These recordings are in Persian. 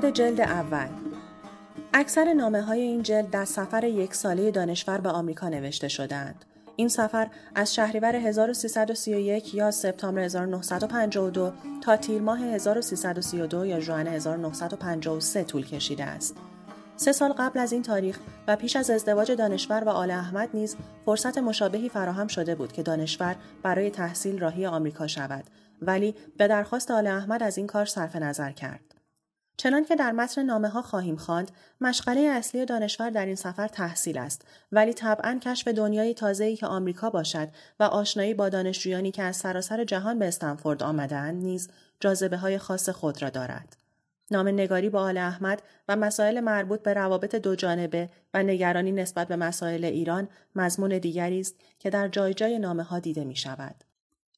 درآمد جلد اول اکثر نامه های این جلد در سفر یک ساله دانشور به آمریکا نوشته شدند. این سفر از شهریور 1331 یا سپتامبر 1952 تا تیر ماه 1332 یا ژوئن 1953 طول کشیده است. سه سال قبل از این تاریخ و پیش از ازدواج دانشور و آل احمد نیز فرصت مشابهی فراهم شده بود که دانشور برای تحصیل راهی آمریکا شود ولی به درخواست آل احمد از این کار صرف نظر کرد. چنان که در متن نامه ها خواهیم خواند مشغله اصلی دانشور در این سفر تحصیل است ولی طبعا کشف دنیای تازه‌ای که آمریکا باشد و آشنایی با دانشجویانی که از سراسر جهان به استنفورد آمدهاند نیز جاذبه های خاص خود را دارد نام نگاری با آل احمد و مسائل مربوط به روابط دو جانبه و نگرانی نسبت به مسائل ایران مضمون دیگری است که در جای جای نامه ها دیده می شود.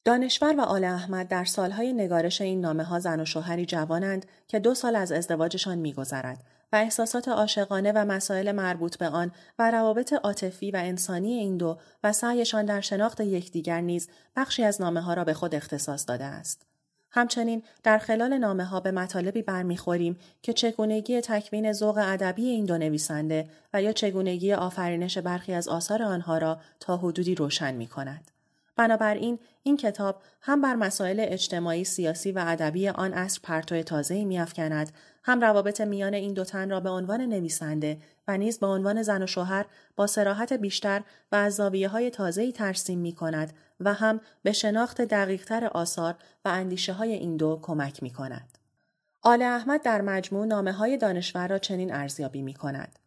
دانشور و آل احمد در سالهای نگارش این نامه ها زن و شوهری جوانند که دو سال از ازدواجشان میگذرد و احساسات عاشقانه و مسائل مربوط به آن و روابط عاطفی و انسانی این دو و سعیشان در شناخت یکدیگر نیز بخشی از نامه ها را به خود اختصاص داده است. همچنین در خلال نامه ها به مطالبی برمیخوریم که چگونگی تکوین ذوق ادبی این دو نویسنده و یا چگونگی آفرینش برخی از آثار آنها را تا حدودی روشن می کند. بنابراین این کتاب هم بر مسائل اجتماعی، سیاسی و ادبی آن عصر پرتو تازه‌ای میافکند، هم روابط میان این دو تن را به عنوان نویسنده و نیز به عنوان زن و شوهر با سراحت بیشتر و از زاویه های تازه‌ای ترسیم می کند و هم به شناخت دقیقتر آثار و اندیشه های این دو کمک می کند. آل احمد در مجموع نامه های دانشور را چنین ارزیابی می کند.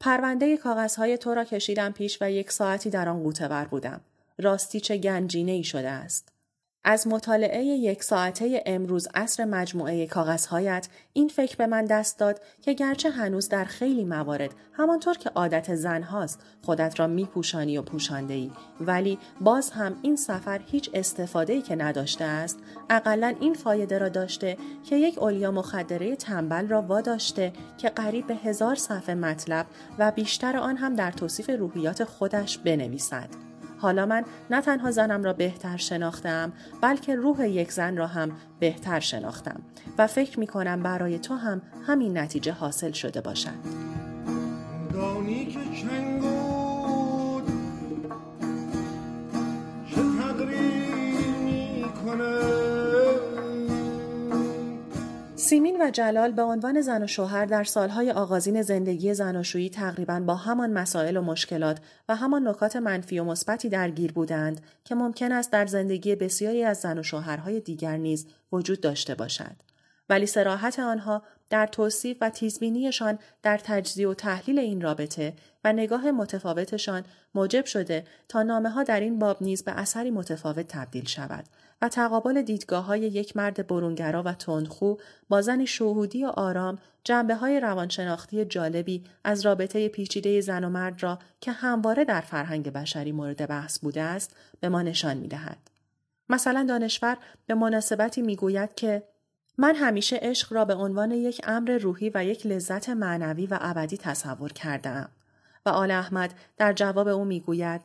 پرونده کاغذهای تو را کشیدم پیش و یک ساعتی در آن قوطه بودم. راستی چه گنجینه ای شده است. از مطالعه یک ساعته امروز اصر مجموعه کاغذهایت این فکر به من دست داد که گرچه هنوز در خیلی موارد همانطور که عادت زن هاست خودت را میپوشانی و پوشانده ای ولی باز هم این سفر هیچ استفاده ای که نداشته است اقلا این فایده را داشته که یک اولیا مخدره تنبل را واداشته که قریب به هزار صفحه مطلب و بیشتر آن هم در توصیف روحیات خودش بنویسد. حالا من نه تنها زنم را بهتر شناختم بلکه روح یک زن را هم بهتر شناختم و فکر می کنم برای تو هم همین نتیجه حاصل شده باشد. سیمین و جلال به عنوان زن و شوهر در سالهای آغازین زندگی زناشویی تقریبا با همان مسائل و مشکلات و همان نکات منفی و مثبتی درگیر بودند که ممکن است در زندگی بسیاری از زن و شوهرهای دیگر نیز وجود داشته باشد. ولی سراحت آنها در توصیف و تیزبینیشان در تجزیه و تحلیل این رابطه و نگاه متفاوتشان موجب شده تا نامه ها در این باب نیز به اثری متفاوت تبدیل شود و تقابل دیدگاه های یک مرد برونگرا و تندخو با زنی شهودی و آرام جنبه های روانشناختی جالبی از رابطه پیچیده زن و مرد را که همواره در فرهنگ بشری مورد بحث بوده است به ما نشان می دهد. مثلا دانشور به مناسبتی می گوید که من همیشه عشق را به عنوان یک امر روحی و یک لذت معنوی و ابدی تصور کردم و آل احمد در جواب او می‌گوید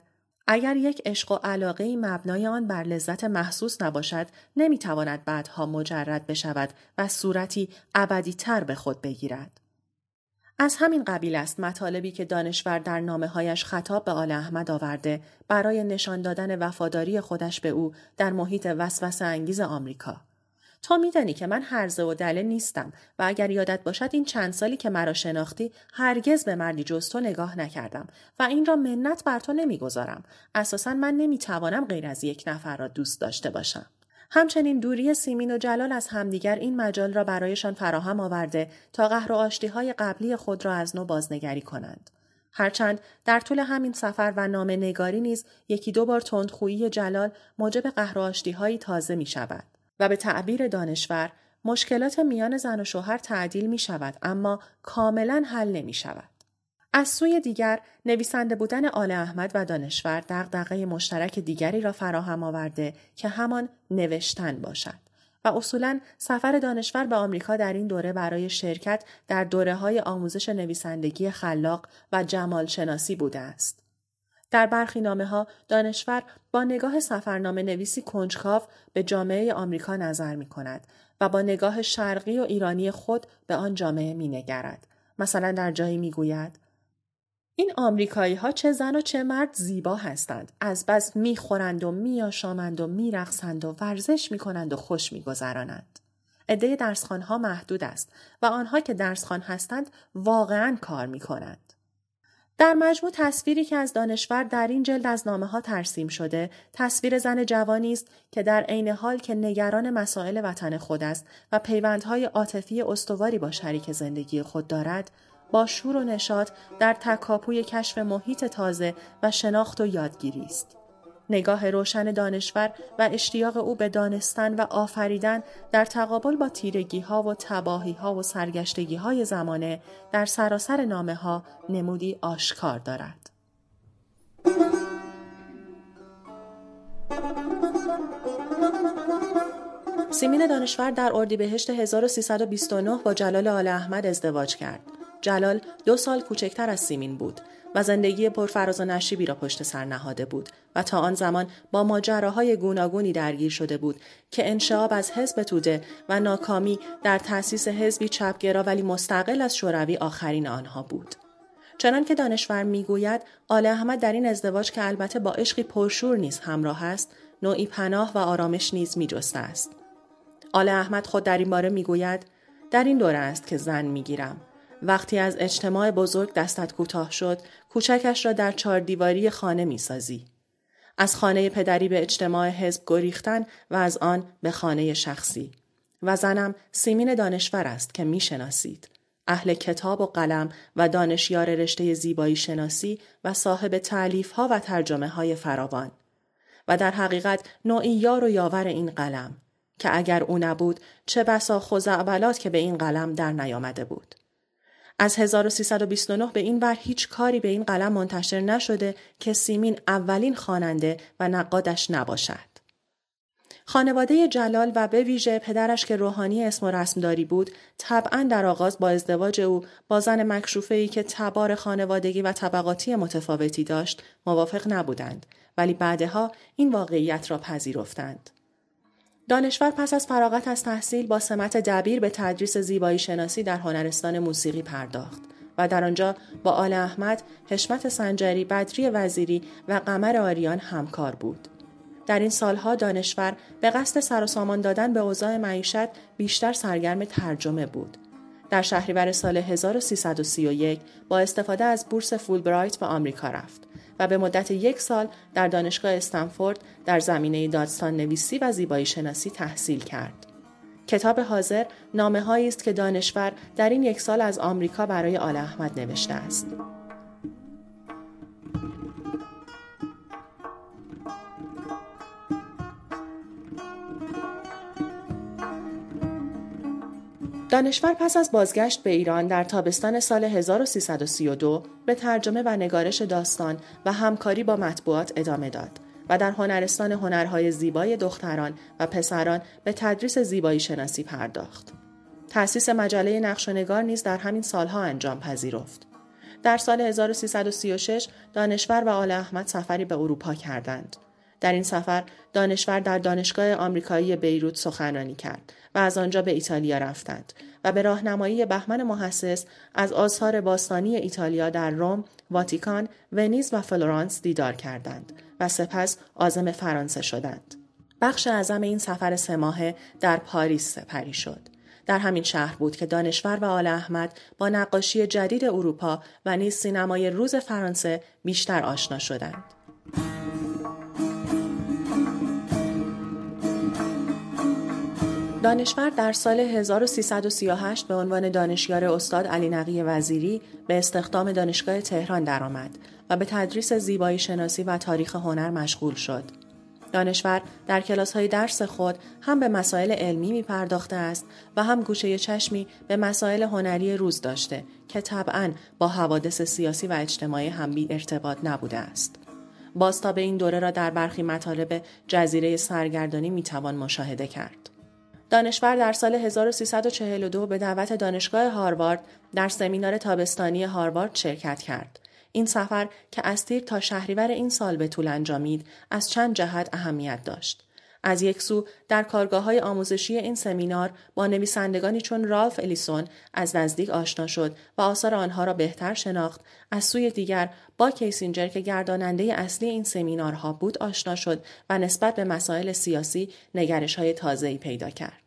اگر یک عشق و علاقه مبنای آن بر لذت محسوس نباشد نمی‌تواند بعدها مجرد بشود و صورتی ابدی تر به خود بگیرد. از همین قبیل است مطالبی که دانشور در نامه هایش خطاب به آل احمد آورده برای نشان دادن وفاداری خودش به او در محیط وسوسه انگیز آمریکا. تو میدانی که من هرزه و دله نیستم و اگر یادت باشد این چند سالی که مرا شناختی هرگز به مردی جز تو نگاه نکردم و این را منت بر تو نمی‌گذارم. اساسا من نمی‌توانم غیر از یک نفر را دوست داشته باشم. همچنین دوری سیمین و جلال از همدیگر این مجال را برایشان فراهم آورده تا قهر و های قبلی خود را از نو بازنگری کنند. هرچند در طول همین سفر و نام نگاری نیز یکی دو بار تندخویی جلال موجب قهر و هایی تازه می شود و به تعبیر دانشور مشکلات میان زن و شوهر تعدیل می شود اما کاملا حل نمی شود. از سوی دیگر نویسنده بودن آل احمد و دانشور دغدغه مشترک دیگری را فراهم آورده که همان نوشتن باشد و اصولا سفر دانشور به آمریکا در این دوره برای شرکت در دوره های آموزش نویسندگی خلاق و جمال شناسی بوده است. در برخی نامه ها دانشور با نگاه سفرنامه نویسی کنجکاو به جامعه آمریکا نظر می کند و با نگاه شرقی و ایرانی خود به آن جامعه می نگرد. مثلا در جایی می گوید این آمریکایی ها چه زن و چه مرد زیبا هستند. از بس می‌خورند و میآشامند و میرقصند و ورزش می‌کنند و خوش میگذرانند. عده درسخان ها محدود است و آنها که درسخان هستند واقعا کار می کنند. در مجموع تصویری که از دانشور در این جلد از نامه ها ترسیم شده تصویر زن جوانی است که در عین حال که نگران مسائل وطن خود است و پیوندهای عاطفی استواری با شریک زندگی خود دارد با شور و نشاط در تکاپوی کشف محیط تازه و شناخت و یادگیری است. نگاه روشن دانشور و اشتیاق او به دانستن و آفریدن در تقابل با تیرگی ها و تباهی ها و سرگشتگی های زمانه در سراسر نامه ها نمودی آشکار دارد. سیمین دانشور در اردیبهشت 1329 با جلال آل احمد ازدواج کرد. جلال دو سال کوچکتر از سیمین بود و زندگی پرفراز و نشیبی را پشت سر نهاده بود و تا آن زمان با ماجراهای گوناگونی درگیر شده بود که انشعاب از حزب توده و ناکامی در تأسیس حزبی چپگرا ولی مستقل از شوروی آخرین آنها بود. چنان که دانشور می‌گوید آل احمد در این ازدواج که البته با عشقی پرشور نیز همراه است نوعی پناه و آرامش نیز میجسته است آل احمد خود در این باره می‌گوید در این دوره است که زن می‌گیرم وقتی از اجتماع بزرگ دستت کوتاه شد کوچکش را در چهار دیواری خانه می سازی. از خانه پدری به اجتماع حزب گریختن و از آن به خانه شخصی. و زنم سیمین دانشور است که می شناسید. اهل کتاب و قلم و دانشیار رشته زیبایی شناسی و صاحب تعلیف ها و ترجمه های فراوان. و در حقیقت نوعی یار و یاور این قلم که اگر او نبود چه بسا خوزعبلات که به این قلم در نیامده بود. از 1329 به این ور هیچ کاری به این قلم منتشر نشده که سیمین اولین خواننده و نقادش نباشد. خانواده جلال و به ویژه پدرش که روحانی اسم و رسمداری بود طبعا در آغاز با ازدواج او با زن مکشوفه ای که تبار خانوادگی و طبقاتی متفاوتی داشت موافق نبودند ولی بعدها این واقعیت را پذیرفتند. دانشور پس از فراغت از تحصیل با سمت دبیر به تدریس زیبایی شناسی در هنرستان موسیقی پرداخت و در آنجا با آل احمد، حشمت سنجری، بدری وزیری و قمر آریان همکار بود. در این سالها دانشور به قصد سر و سامان دادن به اوضاع معیشت بیشتر سرگرم ترجمه بود. در شهریور سال 1331 با استفاده از بورس فولبرایت به آمریکا رفت و به مدت یک سال در دانشگاه استنفورد در زمینه دادستان نویسی و زیبایی شناسی تحصیل کرد. کتاب حاضر نامه است که دانشور در این یک سال از آمریکا برای آل احمد نوشته است. دانشور پس از بازگشت به ایران در تابستان سال 1332 به ترجمه و نگارش داستان و همکاری با مطبوعات ادامه داد و در هنرستان هنرهای زیبای دختران و پسران به تدریس زیبایی شناسی پرداخت. تأسیس مجله نقش و نگار نیز در همین سالها انجام پذیرفت. در سال 1336 دانشور و آل احمد سفری به اروپا کردند. در این سفر دانشور در دانشگاه آمریکایی بیروت سخنرانی کرد و از آنجا به ایتالیا رفتند و به راهنمایی بهمن محصص از آثار باستانی ایتالیا در روم، واتیکان، ونیز و فلورانس دیدار کردند و سپس عازم فرانسه شدند. بخش اعظم این سفر سه ماهه در پاریس سپری شد. در همین شهر بود که دانشور و آل احمد با نقاشی جدید اروپا و نیز سینمای روز فرانسه بیشتر آشنا شدند. دانشور در سال 1338 به عنوان دانشیار استاد علی نقی وزیری به استخدام دانشگاه تهران درآمد و به تدریس زیبایی شناسی و تاریخ هنر مشغول شد. دانشور در کلاس های درس خود هم به مسائل علمی می پرداخته است و هم گوشه چشمی به مسائل هنری روز داشته که طبعا با حوادث سیاسی و اجتماعی هم بی ارتباط نبوده است. بازتاب این دوره را در برخی مطالب جزیره سرگردانی می توان مشاهده کرد. دانشور در سال 1342 به دعوت دانشگاه هاروارد در سمینار تابستانی هاروارد شرکت کرد. این سفر که از تیر تا شهریور این سال به طول انجامید از چند جهت اهمیت داشت. از یک سو در کارگاه های آموزشی این سمینار با نویسندگانی چون رالف الیسون از نزدیک آشنا شد و آثار آنها را بهتر شناخت از سوی دیگر با کیسینجر که گرداننده اصلی این سمینارها بود آشنا شد و نسبت به مسائل سیاسی نگرش های تازه‌ای پیدا کرد.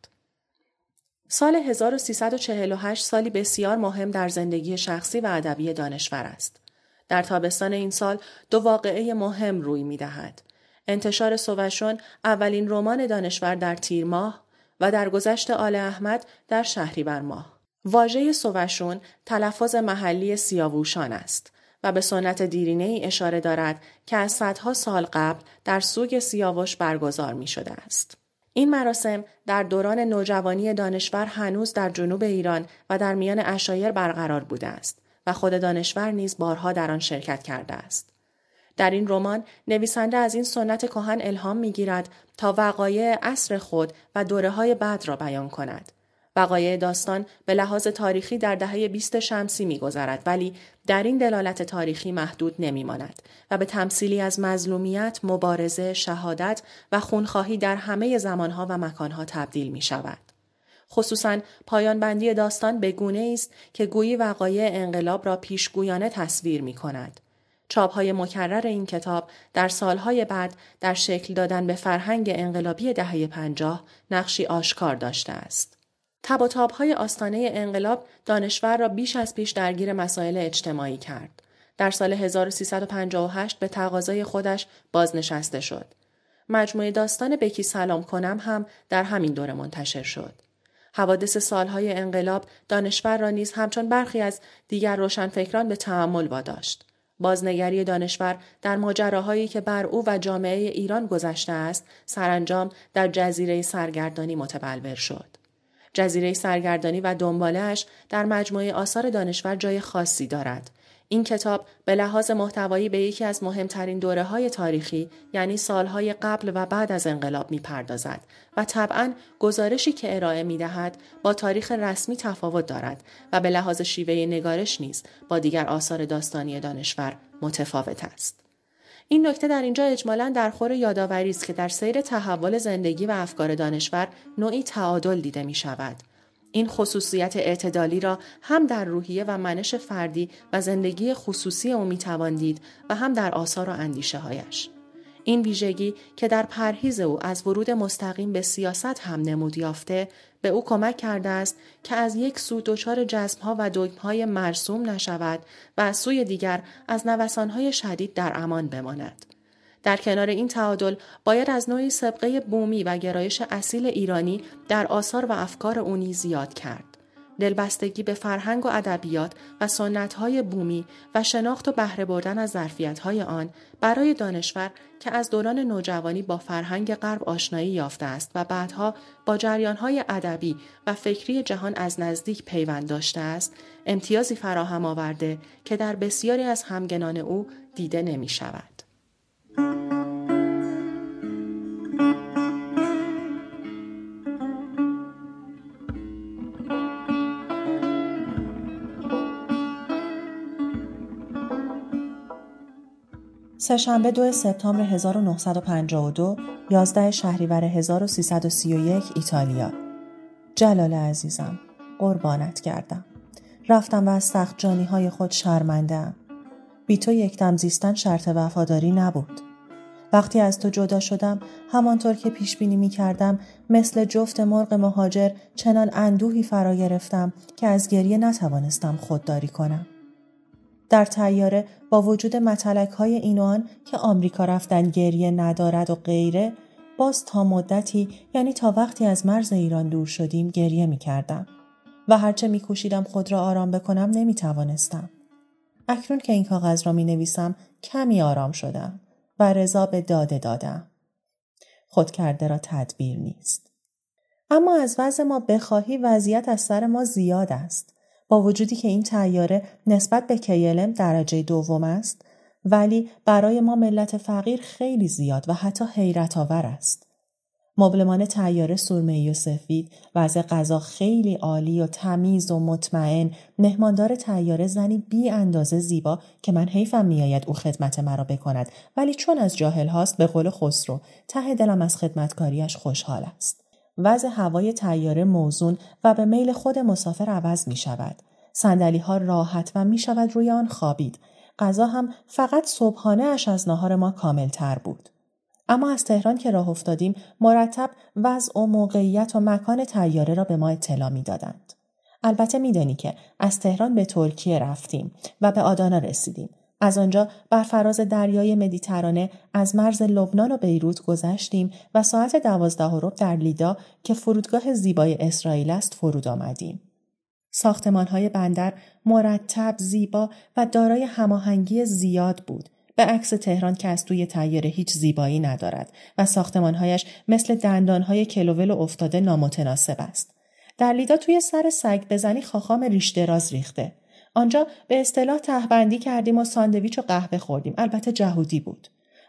سال 1348 سالی بسیار مهم در زندگی شخصی و ادبی دانشور است. در تابستان این سال دو واقعه مهم روی می دهد. انتشار سوشون اولین رمان دانشور در تیر ماه و در گذشت آل احمد در شهریور ماه. واژه سوشون تلفظ محلی سیاووشان است و به سنت دیرینه ای اشاره دارد که از صدها سال قبل در سوگ سیاوش برگزار می شده است. این مراسم در دوران نوجوانی دانشور هنوز در جنوب ایران و در میان اشایر برقرار بوده است و خود دانشور نیز بارها در آن شرکت کرده است. در این رمان نویسنده از این سنت کهن الهام می‌گیرد تا وقایع عصر خود و دوره های بعد را بیان کند. وقایع داستان به لحاظ تاریخی در دهه 20 شمسی میگذرد ولی در این دلالت تاریخی محدود نمیماند و به تمثیلی از مظلومیت، مبارزه، شهادت و خونخواهی در همه زمانها و مکانها تبدیل می شود. خصوصا پایان بندی داستان به گونه است که گویی وقایع انقلاب را پیشگویانه تصویر می کند. های مکرر این کتاب در سالهای بعد در شکل دادن به فرهنگ انقلابی دهه پنجاه نقشی آشکار داشته است. تب و های آستانه انقلاب دانشور را بیش از پیش درگیر مسائل اجتماعی کرد. در سال 1358 به تقاضای خودش بازنشسته شد. مجموعه داستان بکی سلام کنم هم در همین دوره منتشر شد. حوادث سالهای انقلاب دانشور را نیز همچون برخی از دیگر روشنفکران به تعمل واداشت. بازنگری دانشور در ماجراهایی که بر او و جامعه ایران گذشته است سرانجام در جزیره سرگردانی متبلور شد. جزیره سرگردانی و دنبالش در مجموعه آثار دانشور جای خاصی دارد. این کتاب به لحاظ محتوایی به یکی از مهمترین دوره های تاریخی یعنی سالهای قبل و بعد از انقلاب می پردازد و طبعا گزارشی که ارائه می دهد با تاریخ رسمی تفاوت دارد و به لحاظ شیوه نگارش نیز با دیگر آثار داستانی دانشور متفاوت است. این نکته در اینجا اجمالا در خور یادآوری است که در سیر تحول زندگی و افکار دانشور نوعی تعادل دیده می شود. این خصوصیت اعتدالی را هم در روحیه و منش فردی و زندگی خصوصی او می دید و هم در آثار و اندیشه هایش. این ویژگی که در پرهیز او از ورود مستقیم به سیاست هم نمود یافته به او کمک کرده است که از یک سو دچار جذبها و دگمهای مرسوم نشود و از سوی دیگر از نوسانهای شدید در امان بماند. در کنار این تعادل باید از نوعی سبقه بومی و گرایش اصیل ایرانی در آثار و افکار اونی زیاد کرد. دلبستگی به فرهنگ و ادبیات و سنتهای بومی و شناخت و بهره بردن از ظرفیتهای آن برای دانشور که از دوران نوجوانی با فرهنگ غرب آشنایی یافته است و بعدها با جریانهای ادبی و فکری جهان از نزدیک پیوند داشته است امتیازی فراهم آورده که در بسیاری از همگنان او دیده نمی شود. سهشنبه 2 سپتامبر 1952 11 شهریور 1331 ایتالیا. جلال عزیزم قربانت کردم رفتم و از سخت جانی های خود شرمندم بی تو یک دم زیستن شرط وفاداری نبود. وقتی از تو جدا شدم همانطور که پیش بینی می کردم مثل جفت مرغ مهاجر چنان اندوهی فرا گرفتم که از گریه نتوانستم خودداری کنم. در تیاره با وجود متلک های این آن که آمریکا رفتن گریه ندارد و غیره باز تا مدتی یعنی تا وقتی از مرز ایران دور شدیم گریه می کردم و هرچه می کوشیدم خود را آرام بکنم نمی توانستم. اکنون که این کاغذ را می نویسم کمی آرام شدم و رضا به داده دادم. خود کرده را تدبیر نیست. اما از وضع ما بخواهی وضعیت از سر ما زیاد است. با وجودی که این تیاره نسبت به کیلم درجه دوم است ولی برای ما ملت فقیر خیلی زیاد و حتی حیرت آور است. مبلمان تیاره سرمه‌ای و سفید وضع غذا خیلی عالی و تمیز و مطمئن مهماندار تیاره زنی بی اندازه زیبا که من حیفم میآید او خدمت مرا بکند ولی چون از جاهل هاست به قول خسرو ته دلم از خدمتکاریش خوشحال است وضع هوای تیاره موزون و به میل خود مسافر عوض می شود. سندلی ها راحت و می شود روی آن خوابید. غذا هم فقط صبحانه اش از نهار ما کامل تر بود. اما از تهران که راه افتادیم مرتب وضع و موقعیت و مکان تیاره را به ما اطلاع می دادند. البته میدانی که از تهران به ترکیه رفتیم و به آدانا رسیدیم. از آنجا بر فراز دریای مدیترانه از مرز لبنان و بیروت گذشتیم و ساعت دوازده و در لیدا که فرودگاه زیبای اسرائیل است فرود آمدیم. ساختمان های بندر مرتب زیبا و دارای هماهنگی زیاد بود به عکس تهران که از توی تیاره هیچ زیبایی ندارد و ساختمانهایش مثل دندانهای کلوول و افتاده نامتناسب است. در لیدا توی سر سگ بزنی خاخام ریش دراز ریخته. آنجا به اصطلاح تهبندی کردیم و ساندویچ و قهوه خوردیم. البته جهودی بود.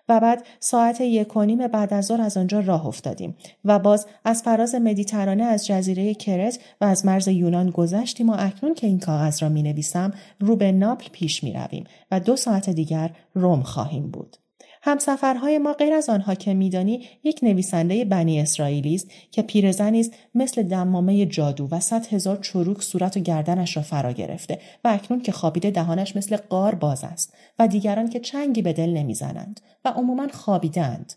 و بعد ساعت یک و نیم بعد از ظهر از آنجا راه افتادیم و باز از فراز مدیترانه از جزیره کرت و از مرز یونان گذشتیم و اکنون که این کاغذ را می نویسم رو به ناپل پیش می رویم و دو ساعت دیگر روم خواهیم بود. همسفرهای ما غیر از آنها که میدانی یک نویسنده بنی اسرائیلی است که پیرزنی است مثل دمامه جادو و صد هزار چروک صورت و گردنش را فرا گرفته و اکنون که خوابیده دهانش مثل قار باز است و دیگران که چنگی به دل نمی‌زنند و عموما خوابیدند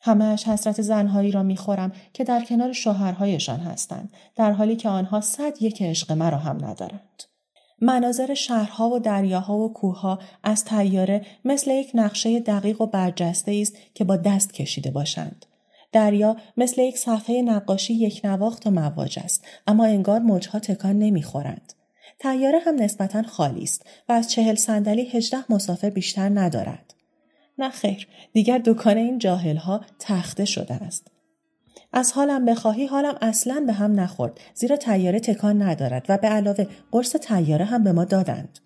همهش حسرت زنهایی را می‌خورم که در کنار شوهرهایشان هستند در حالی که آنها صد یک عشق مرا هم ندارند. مناظر شهرها و دریاها و کوهها از تیاره مثل یک نقشه دقیق و برجسته است که با دست کشیده باشند. دریا مثل یک صفحه نقاشی یک نواخت و مواج است اما انگار موجها تکان نمی‌خورند. تیاره هم نسبتا خالی است و از چهل صندلی هجده مسافر بیشتر ندارد. نه خیر دیگر دکان این جاهلها تخته شده است. از حالم بخواهی حالم اصلا به هم نخورد زیرا تیاره تکان ندارد و به علاوه قرص تیاره هم به ما دادند.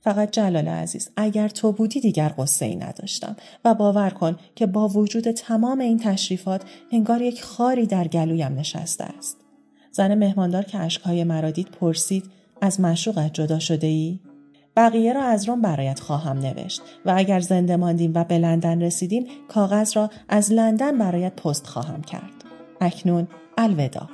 فقط جلال عزیز اگر تو بودی دیگر قصه ای نداشتم و باور کن که با وجود تمام این تشریفات انگار یک خاری در گلویم نشسته است. زن مهماندار که اشکهای مرا دید پرسید از مشروقت جدا شده ای؟ بقیه را از روم برایت خواهم نوشت و اگر زنده ماندیم و به لندن رسیدیم کاغذ را از لندن برایت پست خواهم کرد. اکنون. الودا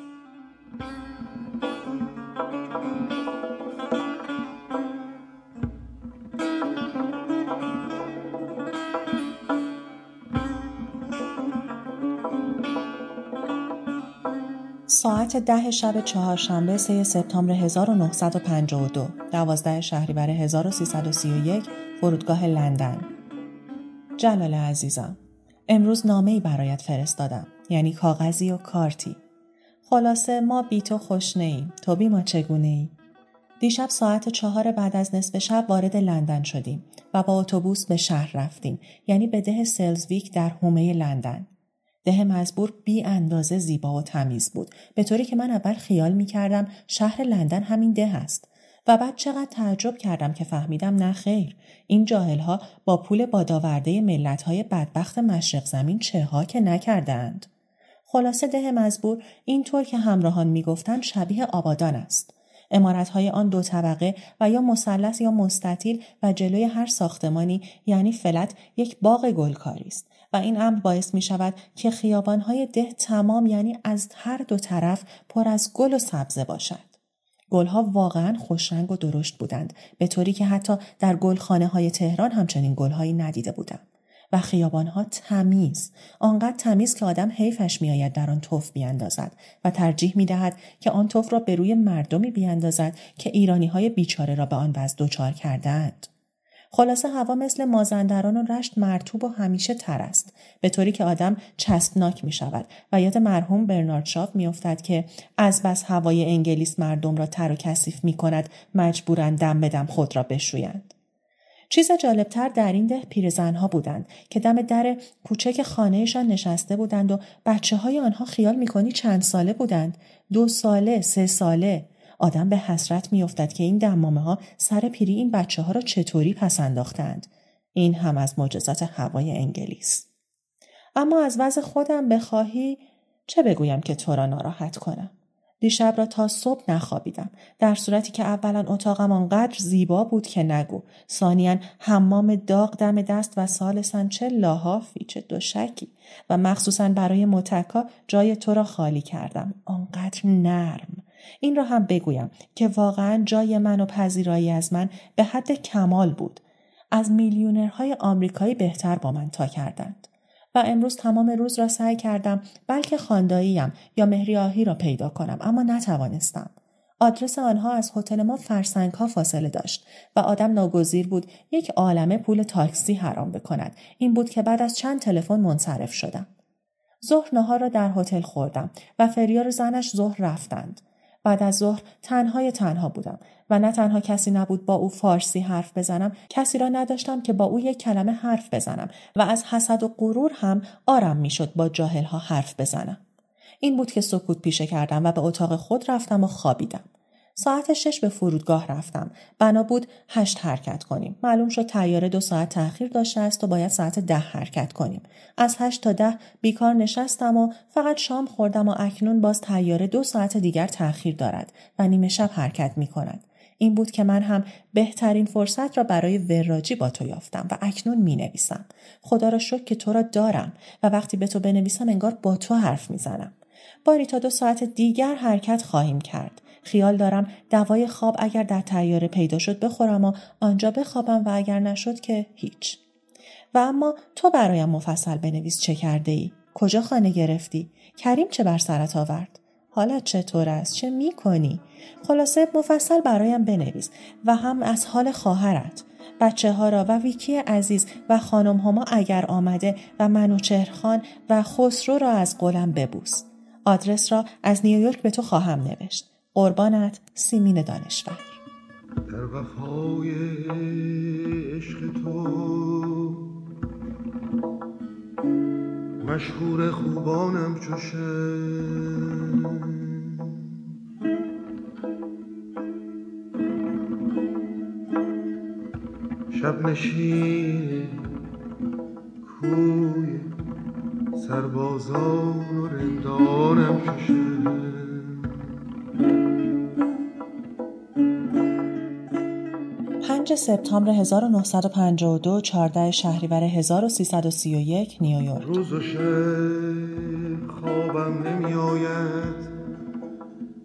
ساعت ده شب چهارشنبه سه سپتامبر 1952 دوازده شهریور 1331 فرودگاه لندن. جلال عزیزم امروز نامه ای برایت فرستادم. یعنی کاغذی و کارتی. خلاصه ما بی تو خوش نیم. تو بی ما چگونه ای؟ دیشب ساعت چهار بعد از نصف شب وارد لندن شدیم و با اتوبوس به شهر رفتیم یعنی به ده سلزویک در حومه لندن. ده مزبور بی اندازه زیبا و تمیز بود به طوری که من اول خیال می کردم شهر لندن همین ده است و بعد چقدر تعجب کردم که فهمیدم نه خیر این جاهلها با پول باداورده ملتهای بدبخت مشرق زمین چه ها که نکردند. خلاصه ده مزبور اینطور که همراهان می‌گفتند شبیه آبادان است. امارتهای آن دو طبقه و یا مثلث یا مستطیل و جلوی هر ساختمانی یعنی فلت یک باغ گلکاری است و این امر باعث می شود که خیابانهای ده تمام یعنی از هر دو طرف پر از گل و سبزه باشد. گلها واقعا خوشرنگ و درشت بودند به طوری که حتی در گلخانه های تهران همچنین گلهایی ندیده بودم و خیابانها تمیز. آنقدر تمیز که آدم حیفش میآید در آن توف بیاندازد و ترجیح می‌دهد که آن توف را به روی مردمی بیاندازد که ایرانی های بیچاره را به آن وضع دچار کردهاند. خلاصه هوا مثل مازندران و رشت مرتوب و همیشه تر است. به طوری که آدم چسبناک می شود و یاد مرحوم برنارد شاف می افتد که از بس هوای انگلیس مردم را تر و کثیف می کند مجبورن دم بدم خود را بشویند. چیز جالبتر در این ده پیرزنها بودند که دم در کوچک خانهشان نشسته بودند و بچه های آنها خیال می‌کنی چند ساله بودند. دو ساله سه ساله. آدم به حسرت میافتد که این دمامه ها سر پیری این بچه ها را چطوری پس انداختند. این هم از معجزات هوای انگلیس. اما از وضع خودم بخواهی چه بگویم که تو را ناراحت کنم؟ دیشب را تا صبح نخوابیدم. در صورتی که اولا اتاقم آنقدر زیبا بود که نگو. ثانیا حمام داغ دم دست و سالسن چه لاحافی چه دوشکی. و مخصوصا برای متکا جای تو را خالی کردم. آنقدر نرم. این را هم بگویم که واقعا جای من و پذیرایی از من به حد کمال بود. از میلیونرهای آمریکایی بهتر با من تا کردند. و امروز تمام روز را سعی کردم بلکه خانداییم یا مهری آهی را پیدا کنم اما نتوانستم. آدرس آنها از هتل ما فرسنگ ها فاصله داشت و آدم ناگزیر بود یک عالمه پول تاکسی حرام بکند. این بود که بعد از چند تلفن منصرف شدم. ظهر نهار را در هتل خوردم و فریار زنش ظهر رفتند. بعد از ظهر تنهای تنها بودم و نه تنها کسی نبود با او فارسی حرف بزنم کسی را نداشتم که با او یک کلمه حرف بزنم و از حسد و غرور هم آرم می‌شد با جاهلها حرف بزنم. این بود که سکوت پیشه کردم و به اتاق خود رفتم و خوابیدم. ساعت شش به فرودگاه رفتم. بنا بود هشت حرکت کنیم. معلوم شد تیاره دو ساعت تأخیر داشته است و باید ساعت ده حرکت کنیم. از هشت تا ده بیکار نشستم و فقط شام خوردم و اکنون باز تیاره دو ساعت دیگر تأخیر دارد و نیمه شب حرکت می کند. این بود که من هم بهترین فرصت را برای وراجی با تو یافتم و اکنون می نویسم. خدا را شکر که تو را دارم و وقتی به تو بنویسم انگار با تو حرف می‌زنم. باری تا دو ساعت دیگر حرکت خواهیم کرد. خیال دارم دوای خواب اگر در تیاره پیدا شد بخورم و آنجا بخوابم و اگر نشد که هیچ. و اما تو برایم مفصل بنویس چه کرده ای؟ کجا خانه گرفتی؟ کریم چه بر سرت آورد؟ حالت چطور است؟ چه می کنی؟ خلاصه مفصل برایم بنویس و هم از حال خواهرت. بچه ها را و ویکی عزیز و خانم هما اگر آمده و منوچهرخان و خسرو را از قلم ببوس. آدرس را از نیویورک به تو خواهم نوشت. قربانت سیمین دانشور. در وفای عشق تو مشهور خوبانم چوشه شب نشین کوی سربازان و رندانم چشه 5 سپتامبر 1952 14 شهریور 1331 نیویورک. روز و خوابم نمی آید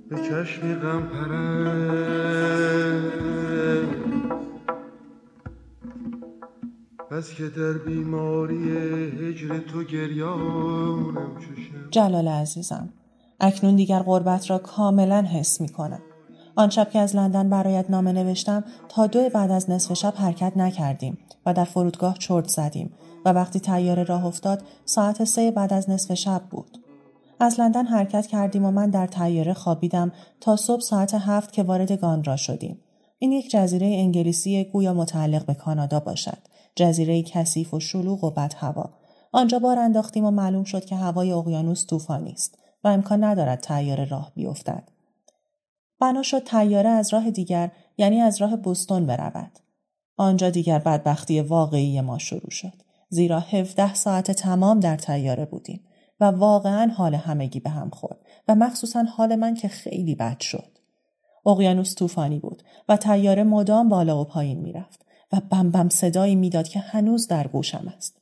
به چشم غم پره بس که در بیماری هجر تو گریانم جلال عزیزم اکنون دیگر غربت را کاملا حس می کنم آن شب که از لندن برایت نامه نوشتم تا دو بعد از نصف شب حرکت نکردیم و در فرودگاه چرت زدیم و وقتی تیاره راه افتاد ساعت سه بعد از نصف شب بود. از لندن حرکت کردیم و من در تیاره خوابیدم تا صبح ساعت هفت که وارد گاندرا شدیم. این یک جزیره انگلیسی گویا متعلق به کانادا باشد. جزیره کثیف و شلوغ و بد هوا. آنجا بار انداختیم و معلوم شد که هوای اقیانوس طوفانی است و امکان ندارد تیاره راه بیفتد. بنا شد تیاره از راه دیگر یعنی از راه بوستون برود. آنجا دیگر بدبختی واقعی ما شروع شد. زیرا 17 ساعت تمام در طیاره بودیم و واقعا حال همگی به هم خورد و مخصوصا حال من که خیلی بد شد. اقیانوس طوفانی بود و طیاره مدام بالا و پایین می‌رفت و بم بم صدایی می‌داد که هنوز در گوشم است.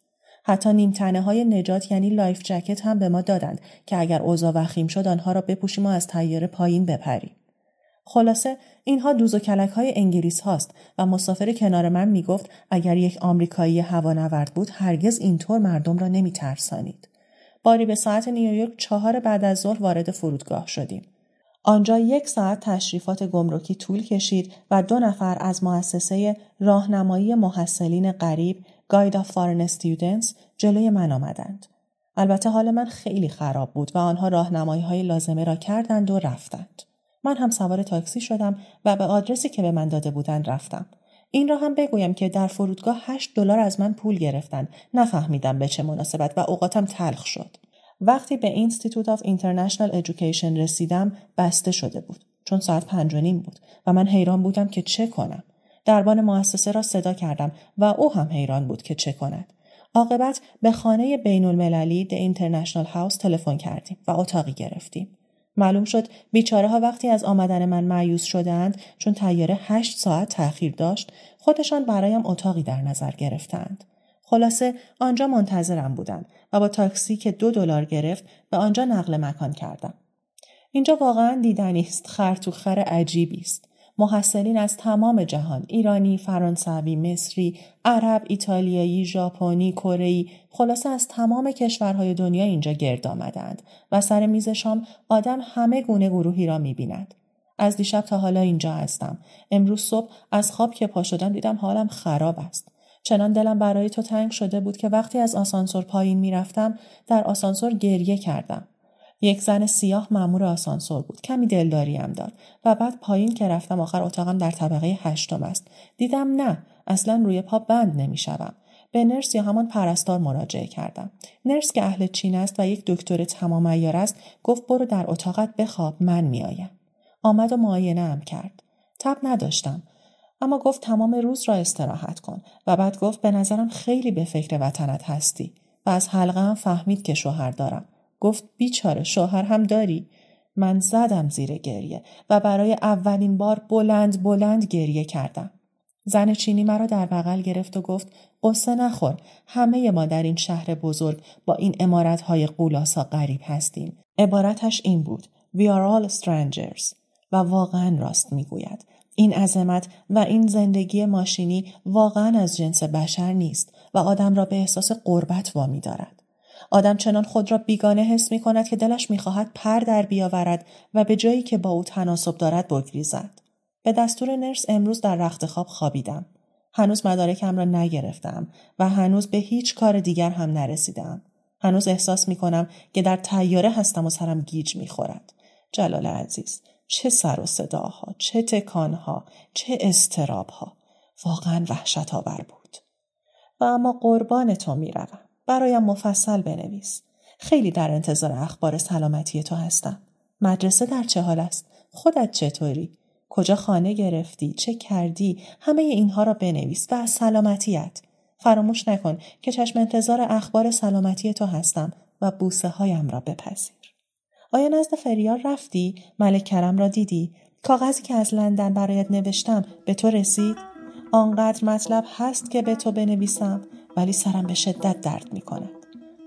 حتی نیمتنه های نجات یعنی life jacket هم به ما دادند که اگر اوضاع وخیم شد آنها را بپوشیم و از طیاره پایین بپریم. خلاصه اینها دوز و کلک های انگلیس هاست و مسافر کنار من می‌گفت اگر یک آمریکایی هوانورد بود هرگز اینطور مردم را نمی ترسانید. باری به ساعت نیویورک چهار بعد از ظهر وارد فرودگاه شدیم. آنجا یک ساعت تشریفات گمرکی طول کشید و دو نفر از مؤسسه راهنمایی محصلین غریب Guide of Foreign Students جلوی من آمدند. البته حال من خیلی خراب بود و آنها راهنمایی های لازمه را کردند و رفتند. من هم سوار تاکسی شدم و به آدرسی که به من داده بودند رفتم. این را هم بگویم که در فرودگاه 8 دلار از من پول گرفتند. نفهمیدم به چه مناسبت و اوقاتم تلخ شد. وقتی به Institute of International Education رسیدم بسته شده بود چون ساعت پنج و نیم بود و من حیران بودم که چه کنم. دربان مؤسسه را صدا کردم و او هم حیران بود که چه کند. عاقبت به خانه بین المللی The International House تلفن کردیم و اتاقی گرفتیم. معلوم شد بیچاره ها وقتی از آمدن من معیوس شدند چون تیاره هشت ساعت تأخیر داشت خودشان برایم اتاقی در نظر گرفتند. خلاصه آنجا منتظرم بودند و با تاکسی که دو دلار گرفت به آنجا نقل مکان کردم. اینجا واقعا دیدنی است خرطوخر عجیبی است. محصلین از تمام جهان ایرانی، فرانسوی، مصری، عرب، ایتالیایی، ژاپنی، کره‌ای، خلاصه از تمام کشورهای دنیا اینجا گرد آمدند و سر میز شام آدم همه گونه گروهی را می‌بیند. از دیشب تا حالا اینجا هستم. امروز صبح از خواب که پا شدم دیدم حالم خراب است. چنان دلم برای تو تنگ شده بود که وقتی از آسانسور پایین می‌رفتم در آسانسور گریه کردم. یک زن سیاه مامور آسانسور بود. کمی دلداریم داد و بعد پایین که رفتم آخر اتاقم در طبقه هشتم است. دیدم نه اصلا روی پا بند نمی‌شوم. به نرس یا همان پرستار مراجعه کردم. نرس که اهل چین است و یک دکتر تمام ایار است گفت برو در اتاقت بخواب من میآیم. آمد و معاینه هم کرد. تب نداشتم. اما گفت تمام روز را استراحت کن و بعد گفت به نظرم خیلی به فکر وطنت هستی و از حلقه هم فهمید که شوهر دارم. گفت بیچاره شوهر هم داری؟ من زدم زیر گریه و برای اولین بار بلند بلند گریه کردم. زن چینی مرا در بغل گرفت و گفت قصه نخور همه ما در این شهر بزرگ با این امارتهای قولاسا غریب هستیم. عبارتش این بود We are all strangers. و واقعا راست می‌گوید. این عظمت و این زندگی ماشینی واقعا از جنس بشر نیست و آدم را به احساس قربت وامی دارد. آدم چنان خود را بیگانه حس می کند که دلش می خواهد پر در بیاورد و به جایی که با او تناسب دارد بگریزد. به دستور نرس امروز در رخت خواب خوابیدم. هنوز مدارکم را نگرفتم و هنوز به هیچ کار دیگر هم نرسیدم. هنوز احساس می کنم که در تیاره هستم و سرم گیج می خورد. جلال عزیز چه سر و صداها چه تکانها چه استرابها واقعا وحشت آور بود و اما قربان تو می‌روم برایم مفصل بنویس. خیلی در انتظار اخبار سلامتی تو هستم. مدرسه در چه حال است؟ خودت چطوری؟ کجا خانه گرفتی؟ چه کردی؟ همه اینها را بنویس و از سلامتیت. فراموش نکن که چشم انتظار اخبار سلامتی تو هستم و بوسه هایم را بپذیر. آیا نزد فریار رفتی؟ ملک کرم را دیدی؟ کاغذی که از لندن برایت نوشتم به تو رسید؟ آنقدر مطلب هست که به تو بنویسم؟ ولی سرم به شدت درد می کند.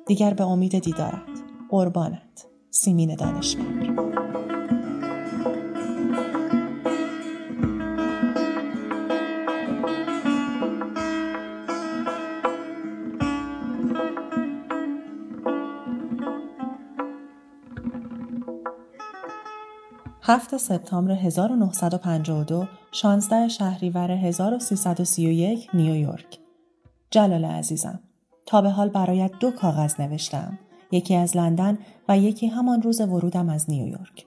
دیگر به امید دیدارت. قربانت. سیمین دانشور هفت سپتامبر 1952 16 شهریور 1331 نیویورک جلال عزیزم. تا به حال برایت دو کاغذ نوشتم. یکی از لندن و یکی همان روز ورودم از نیویورک.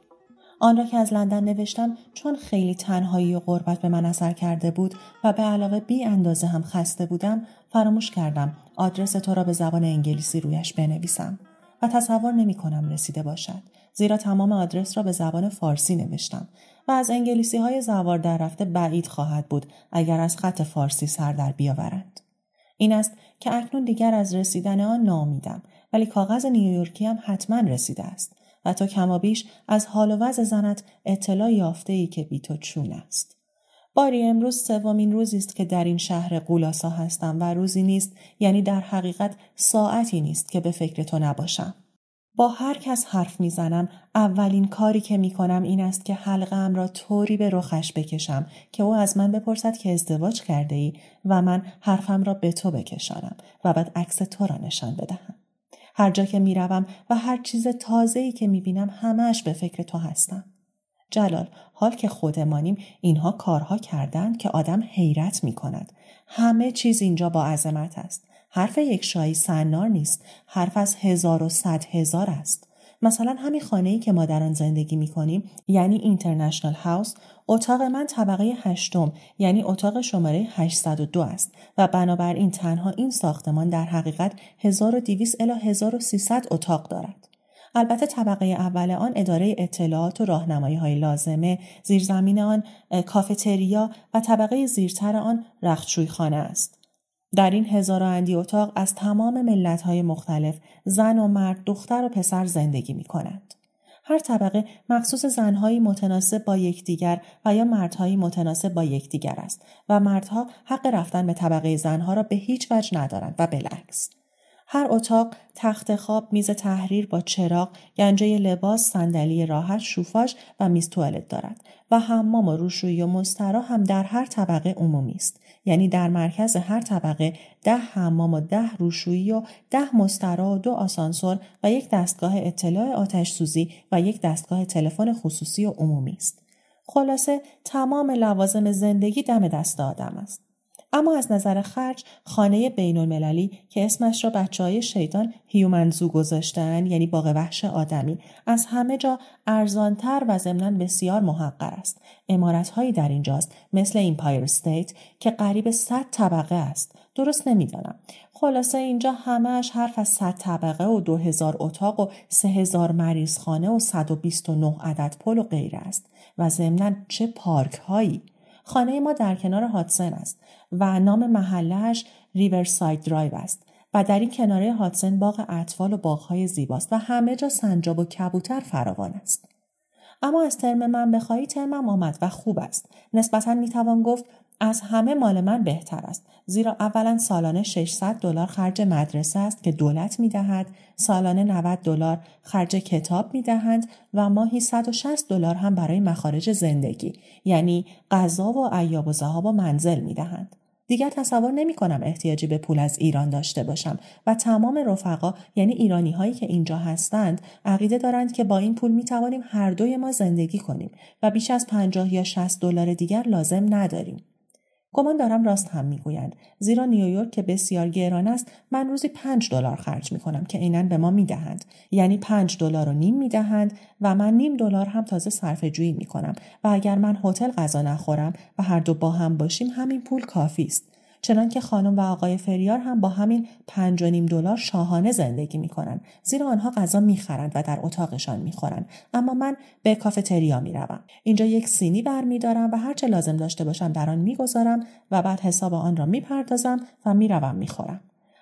آن را که از لندن نوشتم چون خیلی تنهایی و غربت به من اثر کرده بود و به علاوه بی اندازه هم خسته بودم فراموش کردم آدرس تو را به زبان انگلیسی رویش بنویسم و تصور نمی کنم رسیده باشد زیرا تمام آدرس را به زبان فارسی نوشتم و از انگلیسی های زوار در رفته بعید خواهد بود اگر از خط فارسی سر در بیاورند. این است که اکنون دیگر از رسیدن آن نامیدم ولی کاغذ نیویورکی هم حتما رسیده است و تو کمابیش از حال و وضع زنت اطلاع یافته ای که بی تو چون است. باری امروز سومین روزی است که در این شهر قولاسا هستم و روزی نیست یعنی در حقیقت ساعتی نیست که به فکر تو نباشم. با هر کس حرف می‌زنم اولین کاری که می‌کنم این است که حلقم را طوری به رخش بکشم که او از من بپرسد که ازدواج کرده ای و من حرفم را به تو بکشانم و بعد عکس تو را نشان بدهم. هر جا که می‌روم و هر چیز تازه ای که می‌بینم همش به فکر تو هستم. جلال حال که خودمانیم اینها کارها کردند که آدم حیرت می کند. همه چیز اینجا با عظمت است. حرف یک شایی سنار نیست. حرف از هزار و صد هزار است. مثلا همین خانه ای که ما در آن زندگی می کنیم یعنی اینترنشنال هاوس اتاق من طبقه هشتم یعنی اتاق شماره 802 است و بنابراین تنها این ساختمان در حقیقت 1200 الی 1300 اتاق دارد. البته طبقه اول آن اداره اطلاعات و راهنمایی های لازمه، زیرزمین آن کافتریا و طبقه زیرتر آن رختشوی خانه است. در این هزار اندی اتاق از تمام ملت های مختلف زن و مرد، دختر و پسر زندگی می کنند. هر طبقه مخصوص زنهایی متناسب با یکدیگر و یا مردهایی متناسب با یکدیگر است و مردها حق رفتن به طبقه زنها را به هیچ وجه ندارند و بالعکس. هر اتاق تخت خواب، میز تحریر با چراغ، گنجه لباس، صندلی راحت، شوفاژ و میز توالت دارد و حمام و روشویی و مسترا هم در هر طبقه عمومی است. یعنی در مرکز هر طبقه ده حمام و ده روشویی و ده مستراح و دو آسانسور و یک دستگاه اطلاع آتش سوزی و یک دستگاه تلفن خصوصی و عمومی است. خلاصه تمام لوازم زندگی دم دست آدم است. اما از نظر خرج خانه بین المللی که اسمش را بچه های شیطان human zoo گذاشتن یعنی باغ وحش آدمی از همه جا ارزانتر و ضمنا بسیار محقر است. عمارت در اینجاست مثل Empire State که قریب 100 طبقه است. درست نمی‌دانم. خلاصه اینجا همهش حرف از 100 طبقه و 2000 اتاق و 3000 مریض خانه و 129 عدد پل و غیره است. و ضمنا چه پارک هایی خانه ما در کنار هادسن است و نام محلش Riverside Drive است و در این کناره هادسن باغ اطفال و باغهای زیباست و همه جا سنجاب و کبوتر فراوان است. اما از ترم من بخواهی ترمم آمد و خوب است. نسبتا می‌توان گفت از همه مال من بهتر است. زیرا اولا سالانه 600 دلار خرج مدرسه است که دولت می‌دهد. سالانه 90 دلار خرج کتاب می‌دهند و ماهی 160 دلار هم برای مخارج زندگی یعنی غذا و عیاب و ذهاب و منزل می‌دهند. دیگر تصور نمی کنم احتیاجی به پول از ایران داشته باشم و تمام رفقا یعنی ایرانی هایی که اینجا هستند عقیده دارند که با این پول می توانیم هر دوی ما زندگی کنیم و بیش از 50 یا 60 دلار دیگر لازم نداریم. گمان دارم راست هم می‌گویند. زیرا نیویورک که بسیار گران است من روزی پنج دلار خرج می کنم که عینا به ما می‌دهند. یعنی پنج دلار و نیم می‌دهند و من نیم دلار هم تازه صرفه جویی می کنم و اگر من هتل غذا نخورم و هر دو با هم باشیم همین پول کافی است. چنانکه خانم و آقای فریار هم با همین پنج و نیم دلار شاهانه زندگی می کنند زیرا آنها غذا می‌خرند و در اتاقشان می‌خورند اما من به کافتریا می‌روم. اینجا یک سینی برمیدارم و هرچه لازم داشته باشم در آن می‌گذارم و بعد حساب آن را می‌پردازم و می‌روم می‌خورم.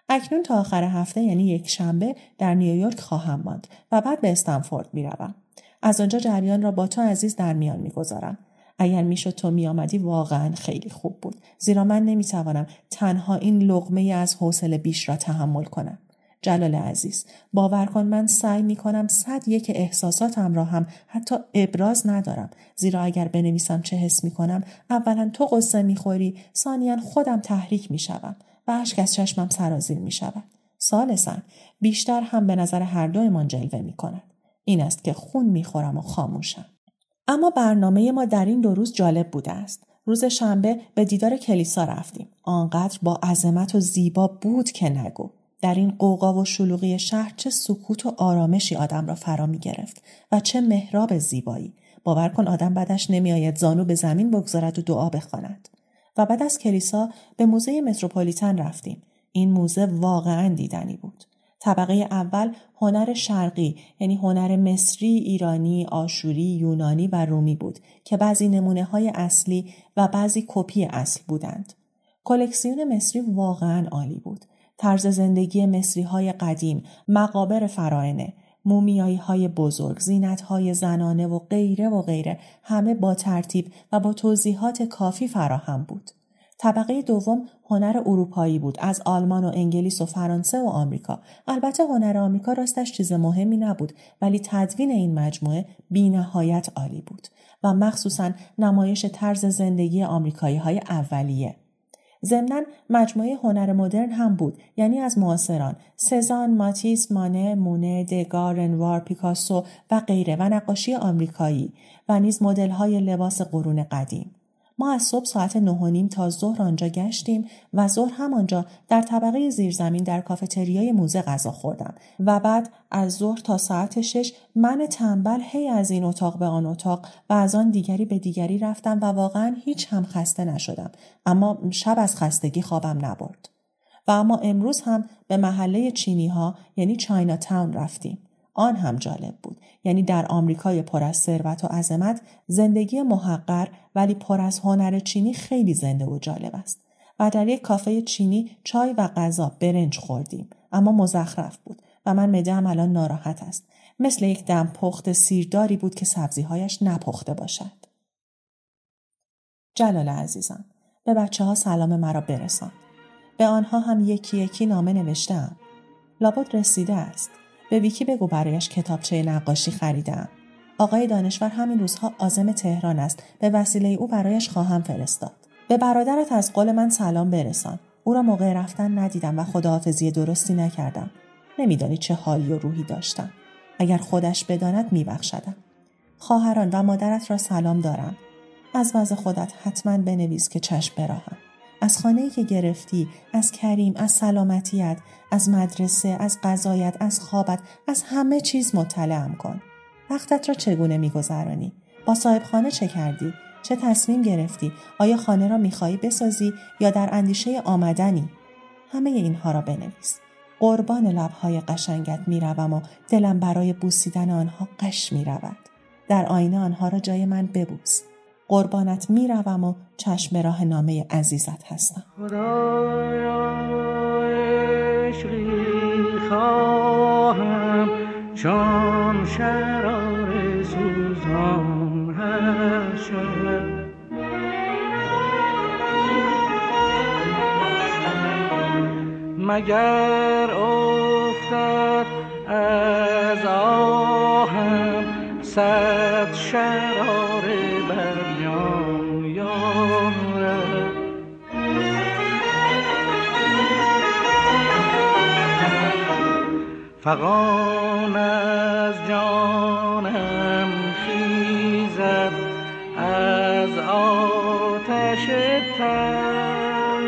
اکنون تا آخر هفته یعنی یک شنبه در نیویورک خواهم ماند و بعد به استنفورد می‌روم. از آنجا جریان را با تو عزیز در میان می‌گذارم. اگر می‌شد تو میآمدی واقعا خیلی خوب بود. زیرا من نمی‌توانم تنها این لغمه از حوصله بیش را تحمل کنم. جلال عزیز باور کن من سعی می کنم صد یک احساساتم را هم حتی ابراز ندارم. زیرا اگر بنویسم چه حس می کنم اولا تو قصه می خوری ثانیا خودم تحریک می شوم و اشک از چشمم سرازیر می شود سالسن بیشتر هم به نظر هر دومان جلوه می کند این است که خون می خورم و خاموشم. اما برنامه ما در این دو روز جالب بوده است. روز شنبه به دیدار کلیسا رفتیم. آنقدر با عظمت و زیبا بود که نگو. در این قوقا و شلوغی شهر چه سکوت و آرامشی آدم را فرا می گرفت و چه مهراب زیبایی. باور کن آدم بعدش نمیآید زانو به زمین بگذارد و دعا بخواند. و بعد از کلیسا به موزه متروپولیتن رفتیم. این موزه واقعا دیدنی بود. طبقه اول هنر شرقی یعنی هنر مصری، ایرانی، آشوری، یونانی و رومی بود که بعضی نمونه های اصلی و بعضی کپی اصل بودند. کلکسیون مصری واقعا عالی بود. طرز زندگی مصری های قدیم، مقابر فراینه، مومیایی های بزرگ، زینت های زنانه و غیره و غیره همه با ترتیب و با توضیحات کافی فراهم بود. طبقه دوم هنر اروپایی بود از آلمان و انگلیس و فرانسه و آمریکا. البطه هنر آمریکا راستش چیز مهمی نبود ولی تدوین این مجموعه بینهایت عالی بود و مخصوصا نمایش طرز زندگی آمریکایی های اولیه. ضمنا مجموعه هنر مدرن هم بود یعنی از معاصران. سزان ماتیس مانه مونه دگار رنوار پیکاسو و غیره و نقاشی آمریکایی و نیز مدل های لباس قرون قدیم. ما از صبح ساعت نه تا ظهر آنجا گشتیم و ظهر همانجا در طبقه زیرزمین در کافتریای موزه غذا خوردم و بعد از ظهر تا ساعت شش من تنبل هی از این اتاق به آن اتاق و از آن دیگری به دیگری رفتم و واقعا هیچ هم خسته نشدم. اما شب از خستگی خوابم نبرد. و اما امروز هم به محله چینی ها یعنی چاینا تاون رفتیم. آن هم جالب بود. یعنی در آمریکای پر از ثروت و عظمت زندگی محقر ولی پر از هنر چینی خیلی زنده و جالب است. و در یک کافه چینی چای و غذا برنج خوردیم. اما مزخرف بود و من مدهم الان ناراحت است. مثل یک دم پخت سیرداری بود که سبزیهایش نپخته باشد. جلال عزیزم به بچه ها سلام مرا برسان. به آنها هم یکی یکی نامه نوشتم لابد رسیده است. به ویکی بگو برایش کتابچه نقاشی خریدم. آقای دانشور همین روزها آزم تهران است. به وسیله او برایش خواهم فرستاد. به برادرت از قول من سلام برسان. او را موقع رفتن ندیدم و خداحافظی درستی نکردم. نمیدانی چه حالی و روحی داشتم. اگر خودش بداند میبخشدم. خواهران و مادرت را سلام دارم. از وضع خودت حتما بنویس که چشم براهم. از خانه که گرفتی از کریم از سلامتیت از مدرسه از غذایت از خوابت از همه چیز مطلعم کن. وقتت را چگونه میگذرانی؟ با صاحب خانه چه کردی؟ چه تصمیم گرفتی؟ آیا خانه را می‌خواهی بسازی یا در اندیشه آمدنی؟ همه اینها را بنویس. قربان لبهای قشنگت می‌روم و دلم برای بوسیدن آنها قش می‌رود. در آینه آنها را جای من ببوس. قربانت می‌روم و چشم راه نامه عزیزت هستم. خواهم. چون شرار سوزان مگر افتد از آهم صد شرار فقان از جانم خیزد از آتش تر.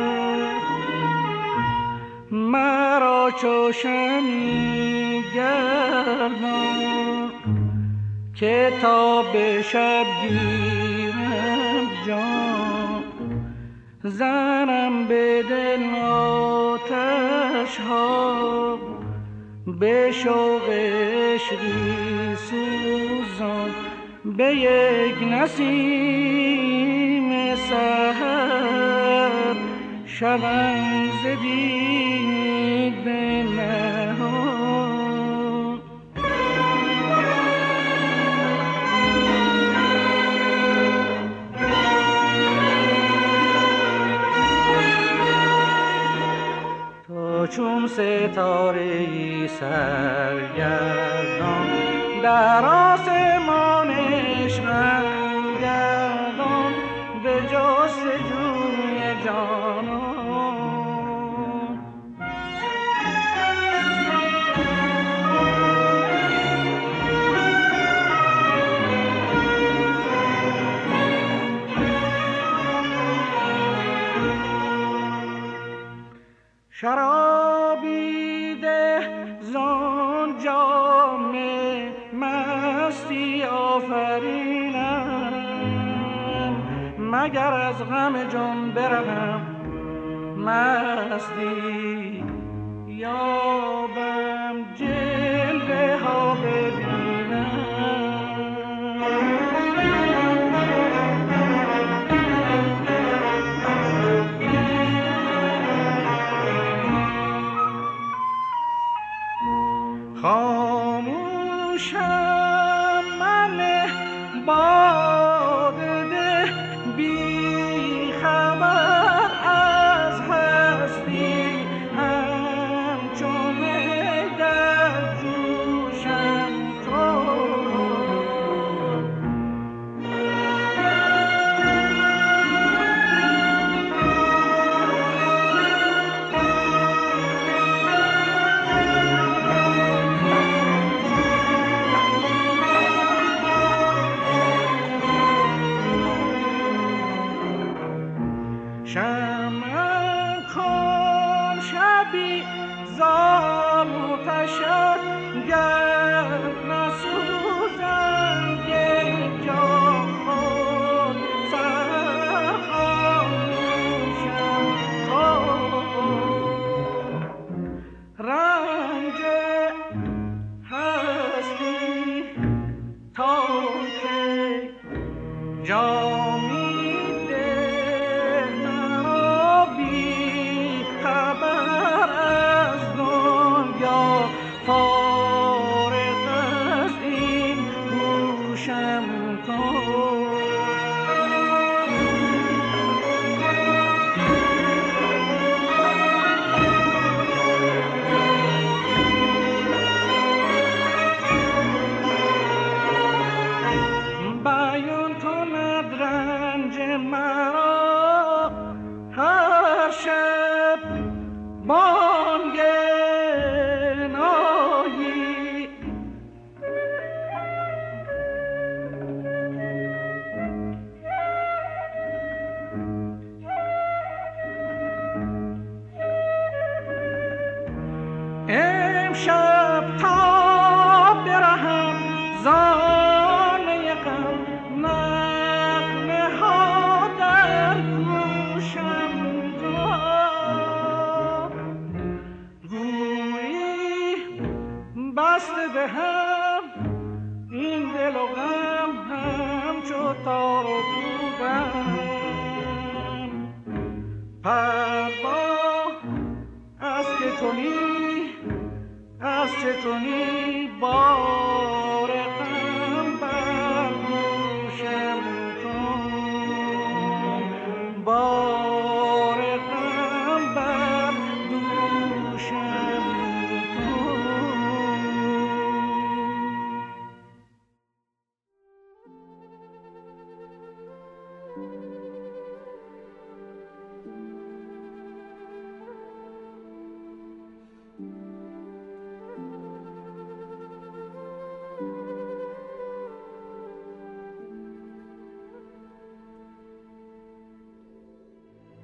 مرا چوشمی گردان که تا به شب گیرم جان. زنم به دل آتش ها به شوق عشقی سوزان به یک نسیم سهر شوم زدید با